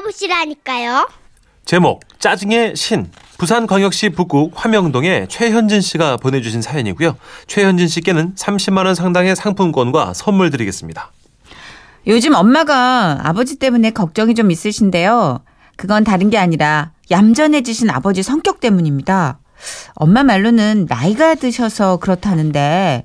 들어보시라니까요. 제목 짜증의 신 부산광역시 북구 화명동의 최현진 씨가 보내주신 사연이고요. 최현진 씨께는 30만 원 상당의 상품권과 선물 드리겠습니다. 요즘 엄마가 아버지 때문에 걱정이 좀 있으신데요. 그건 다른 게 아니라 얌전해지신 아버지 성격 때문입니다. 엄마 말로는 나이가 드셔서 그렇다는데,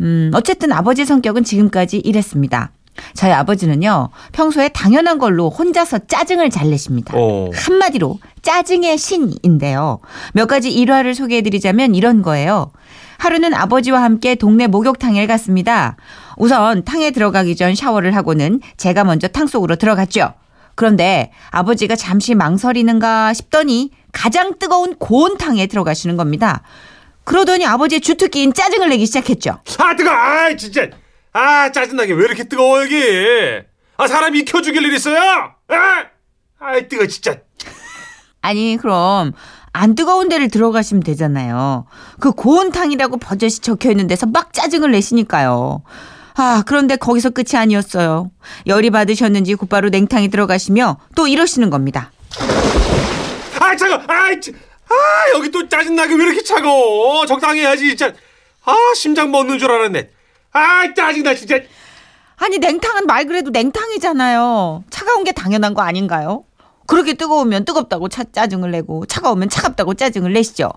음, 어쨌든 아버지 성격은 지금까지 이랬습니다. 저희 아버지는요, 평소에 당연한 걸로 혼자서 짜증을 잘 내십니다. 어. 한마디로 짜증의 신인데요. 몇 가지 일화를 소개해드리자면 이런 거예요. 하루는 아버지와 함께 동네 목욕탕에 갔습니다. 우선 탕에 들어가기 전 샤워를 하고는 제가 먼저 탕 속으로 들어갔죠. 그런데 아버지가 잠시 망설이는가 싶더니 가장 뜨거운 고온 탕에 들어가시는 겁니다. 그러더니 아버지의 주특기인 짜증을 내기 시작했죠. 아 뜨거! 아 진짜! 아 짜증나게 왜 이렇게 뜨거워 여기? 아 사람 익혀 죽일 일 있어요? 아! 아이 뜨거 진짜. 아니 그럼 안 뜨거운 데를 들어가시면 되잖아요. 그 고온탕이라고 버젓이 적혀 있는 데서 막 짜증을 내시니까요. 아 그런데 거기서 끝이 아니었어요. 열이 받으셨는지 곧바로 냉탕에 들어가시며 또 이러시는 겁니다. 아 차가! 아, 짜- 아 여기 또 짜증나게 왜 이렇게 차가워? 적당히 해야지 진짜. 아 심장 멎는 줄 알았네. 아 짜증나 진짜. 아니 냉탕은 말 그래도 냉탕이잖아요. 차가운 게 당연한 거 아닌가요? 그렇게 뜨거우면 뜨겁다고 차, 짜증을 내고 차가우면 차갑다고 짜증을 내시죠.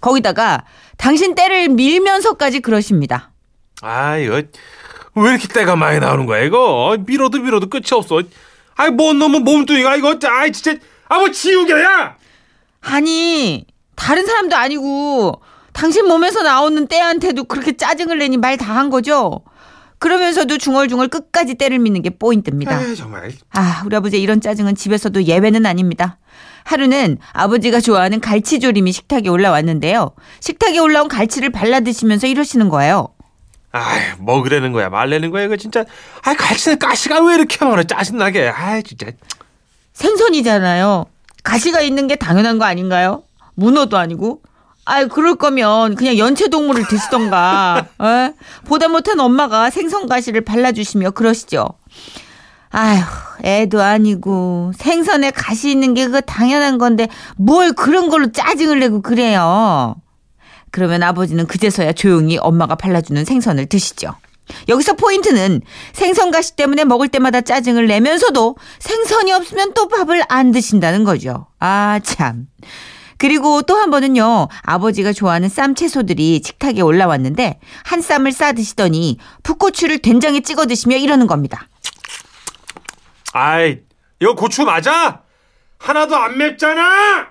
거기다가 당신 때를 밀면서까지 그러십니다. 아 이거 왜 이렇게 때가 많이 나오는 거야 이거? 밀어도 밀어도 끝이 없어. 아이 뭔 놈은 몸뚱이가 이거. 아이 진짜. 아뭐 지우개야? 아니 다른 사람도 아니고 당신 몸에서 나오는 때한테도 그렇게 짜증을 내니 말 다 한 거죠. 그러면서도 중얼중얼 끝까지 때를 미는 게 포인트입니다. 아 정말. 아, 우리 아버지의 이런 짜증은 집에서도 예외는 아닙니다. 하루는 아버지가 좋아하는 갈치조림이 식탁에 올라왔는데요. 식탁에 올라온 갈치를 발라 드시면서 이러시는 거예요. 아이 뭐 그러는 거야 말내는 거야 이거 진짜. 아 갈치는 가시가 왜 이렇게 많아 짜증나게. 아 진짜. 생선이잖아요. 가시가 있는 게 당연한 거 아닌가요? 문어도 아니고. 아이, 그럴 거면 그냥 연체 동물을 드시던가. 에? 보다 못한 엄마가 생선 가시를 발라주시며 그러시죠. 아휴, 애도 아니고 생선에 가시 있는 게 그거 당연한 건데 뭘 그런 걸로 짜증을 내고 그래요. 그러면 아버지는 그제서야 조용히 엄마가 발라주는 생선을 드시죠. 여기서 포인트는 생선 가시 때문에 먹을 때마다 짜증을 내면서도 생선이 없으면 또 밥을 안 드신다는 거죠. 아, 참. 그리고 또 한 번은요, 아버지가 좋아하는 쌈 채소들이 식탁에 올라왔는데, 한 쌈을 싸 드시더니, 풋고추를 된장에 찍어 드시며 이러는 겁니다. 아이 이거 고추 맞아? 하나도 안 맵잖아.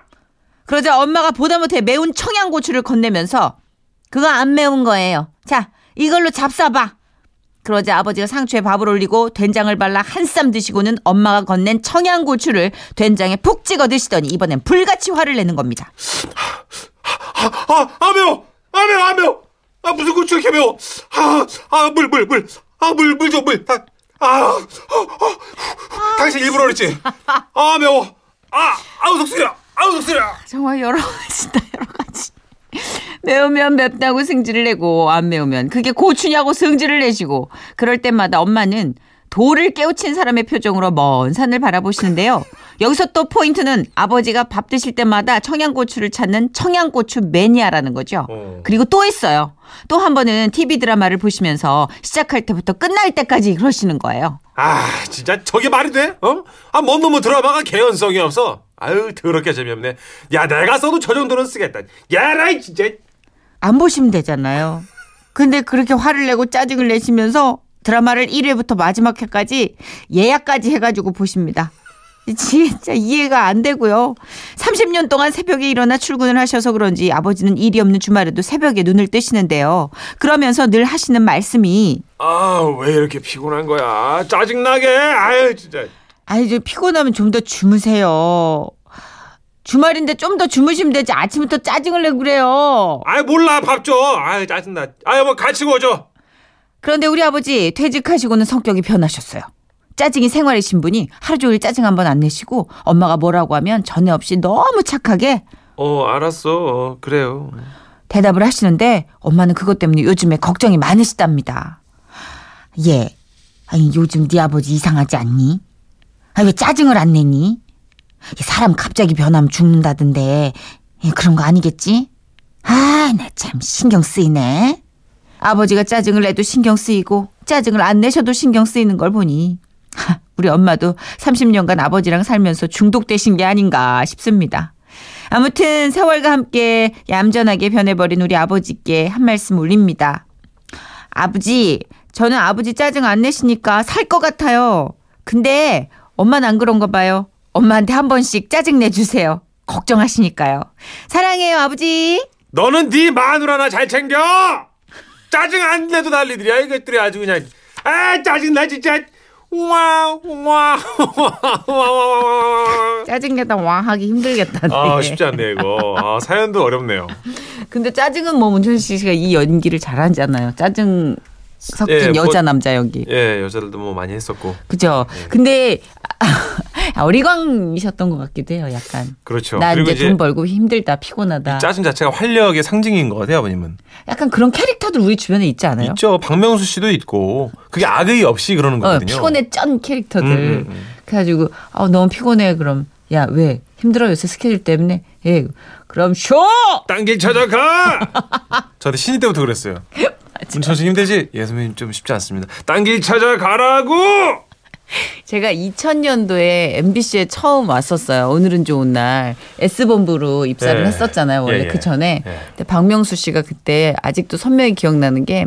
그러자 엄마가 보다 못해 매운 청양고추를 건네면서, 그거 안 매운 거예요. 자, 이걸로 잡숴봐. 그러자 아버지가 상추에 밥을 올리고 된장을 발라 한쌈 드시고는 엄마가 건넨 청양고추를 된장에 푹 찍어 드시더니 이번엔 불같이 화를 내는 겁니다. 아, 아 매워. 아 매워, 아 매워. 아 무슨 고추 이렇게 매워? 아, 아 물, 물, 물. 아 물, 물 좀 물. 아, 아, 아, 아, 당신 일부러 그랬지. 아 매워. 아, 아우 속쓰려. 아우 속쓰려. 정말 여러 가지다 가지. 매우면 맵다고 승질을 내고 안 매우면 그게 고추냐고 승질을 내시고 그럴 때마다 엄마는 돌을 깨우친 사람의 표정으로 먼 산을 바라보시는데요. 여기서 또 포인트는 아버지가 밥 드실 때마다 청양고추를 찾는 청양고추 매니아라는 거죠. 어. 그리고 또 있어요. 또 한 번은 TV 드라마를 보시면서 시작할 때부터 끝날 때까지 그러시는 거예요. 아 진짜 저게 말이 돼? 어? 아 뭔 놈의 드라마가 개연성이 없어. 아유 더럽게 재미없네. 야 내가 써도 저 정도는 쓰겠다. 야 라이 진짜. 안 보시면 되잖아요. 근데 그렇게 화를 내고 짜증을 내시면서 드라마를 1회부터 마지막 회까지 예약까지 해가지고 보십니다. 진짜 이해가 안 되고요. 30년 동안 새벽에 일어나 출근을 하셔서 그런지 아버지는 일이 없는 주말에도 새벽에 눈을 뜨시는데요. 그러면서 늘 하시는 말씀이 아 왜 이렇게 피곤한 거야? 짜증나게. 아유 진짜. 아니 저 피곤하면 좀 더 주무세요. 주말인데 좀 더 주무시면 되지 아침부터 짜증을 내고 그래요. 아이 몰라 밥 줘. 아유 짜증나. 아유 뭐 같이 구워줘. 그런데 우리 아버지 퇴직하시고는 성격이 변하셨어요. 짜증이 생활이신 분이 하루 종일 짜증 한 번 안 내시고 엄마가 뭐라고 하면 전에 없이 너무 착하게 어 알았어. 어, 그래요. 대답을 하시는데 엄마는 그것 때문에 요즘에 걱정이 많으시답니다. 예. 아니 요즘 네 아버지 이상하지 않니? 아니 왜 짜증을 안 내니? 이 사람 갑자기 변하면 죽는다던데 예, 그런 거 아니겠지? 아, 나 참 신경 쓰이네. 아버지가 짜증을 내도 신경 쓰이고 짜증을 안 내셔도 신경 쓰이는 걸 보니 하, 우리 엄마도 30년간 아버지랑 살면서 중독되신 게 아닌가 싶습니다. 아무튼 세월과 함께 얌전하게 변해버린 우리 아버지께 한 말씀 올립니다. 아버지, 저는 아버지 짜증 안 내시니까 살 것 같아요. 근데 엄마는 안 그런가 봐요. 엄마한테 한 번씩 짜증 내 주세요. 걱정하시니까요. 사랑해요, 아버지. 너는 네 마누라나 잘 챙겨. 짜증 안 내도 난리들이야 이것들이 아주 그냥. 아 짜증 나 진짜. 와와와와 짜증내다 와 하기 힘들겠다. 아 되게. 쉽지 않네 이거. 아 사연도 어렵네요. 근데 짜증은 뭐 문천 씨가 이 연기를 잘하잖아요. 짜증 섞인 예, 뭐- 여자 남자 연기. 예 여자들도 뭐 많이 했었고. 그죠? 근데 아, 어리광이셨던 것 같기도 해요. 약간. 그렇죠. 나 그리고 이제 돈 벌고 힘들다 피곤하다. 이 짜증 자체가 활력의 상징인 것 같아요 아버님은. 약간 그런 캐릭터들 우리 주변에 있지 않아요? 있죠. 박명수 씨도 있고 그게 악의 없이 그러는 어, 거거든요. 피곤해 쩐 캐릭터들. 음, 음, 음. 그래가지고 아 너무 피곤해 그럼 야 왜 힘들어 요새 스케줄 때문에 예 그럼 쉬어. 딴길 찾아가. 저한테 신인 때부터 그랬어요. 문천 씨 힘들지? 예 선배님 좀 쉽지 않습니다. 딴 길 찾아가라고. 제가 2000년도에 MBC에 처음 왔었어요. 오늘은 좋은 날 S본부로 입사를 예. 했었잖아요. 원래 예, 예. 그 전에. 예. 근데 박명수 씨가 그때 아직도 선명히 기억나는 게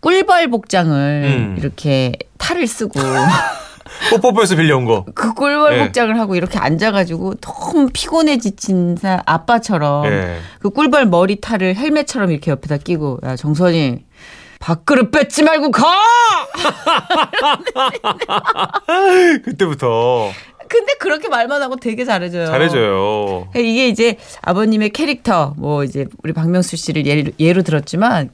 꿀벌 복장을 음. 이렇게 탈을 쓰고 뽀뽀뽀에서 빌려온 거. 그 꿀벌 예. 복장을 하고 이렇게 앉아가지고 너무 피곤해 지친 사 아빠처럼 예. 그 꿀벌 머리 탈을 헬멧처럼 이렇게 옆에다 끼고 야 정선이 밥그릇 뺏지 말고 가! 그때부터 근데 그렇게 말만 하고 되게 잘해줘요. 잘해줘요. 이게 이제 아버님의 캐릭터, 뭐 이제 우리 박명수 씨를 예로, 예로 들었지만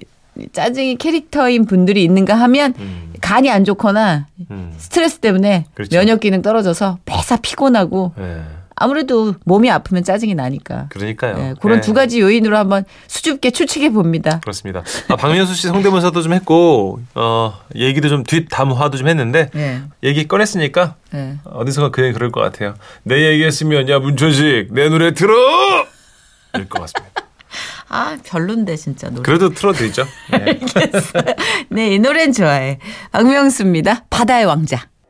짜증이 캐릭터인 분들이 있는가 하면 음. 간이 안 좋거나 음. 스트레스 때문에 그렇죠. 면역 기능 떨어져서 매사 피곤하고 예. 아무래도 몸이 아프면 짜증이 나니까. 그러니까요. 예, 그런 예. 두 가지 요인으로 한번 수줍게 추측해 봅니다. 그렇습니다. 아, 박명수 씨 성대모사도 좀 했고 어 얘기도 좀 뒷담화도 좀 했는데 예. 얘기 꺼냈으니까 예. 어디선가 그냥 그럴 것 같아요. 내 얘기했으면 야 문천식 내 노래 들어. 이럴 것 같습니다. 아 별론데 진짜 노래. 그래도 틀어드리죠. 예. 네, 이 노래는 좋아해. 박명수입니다. 바다의 왕자.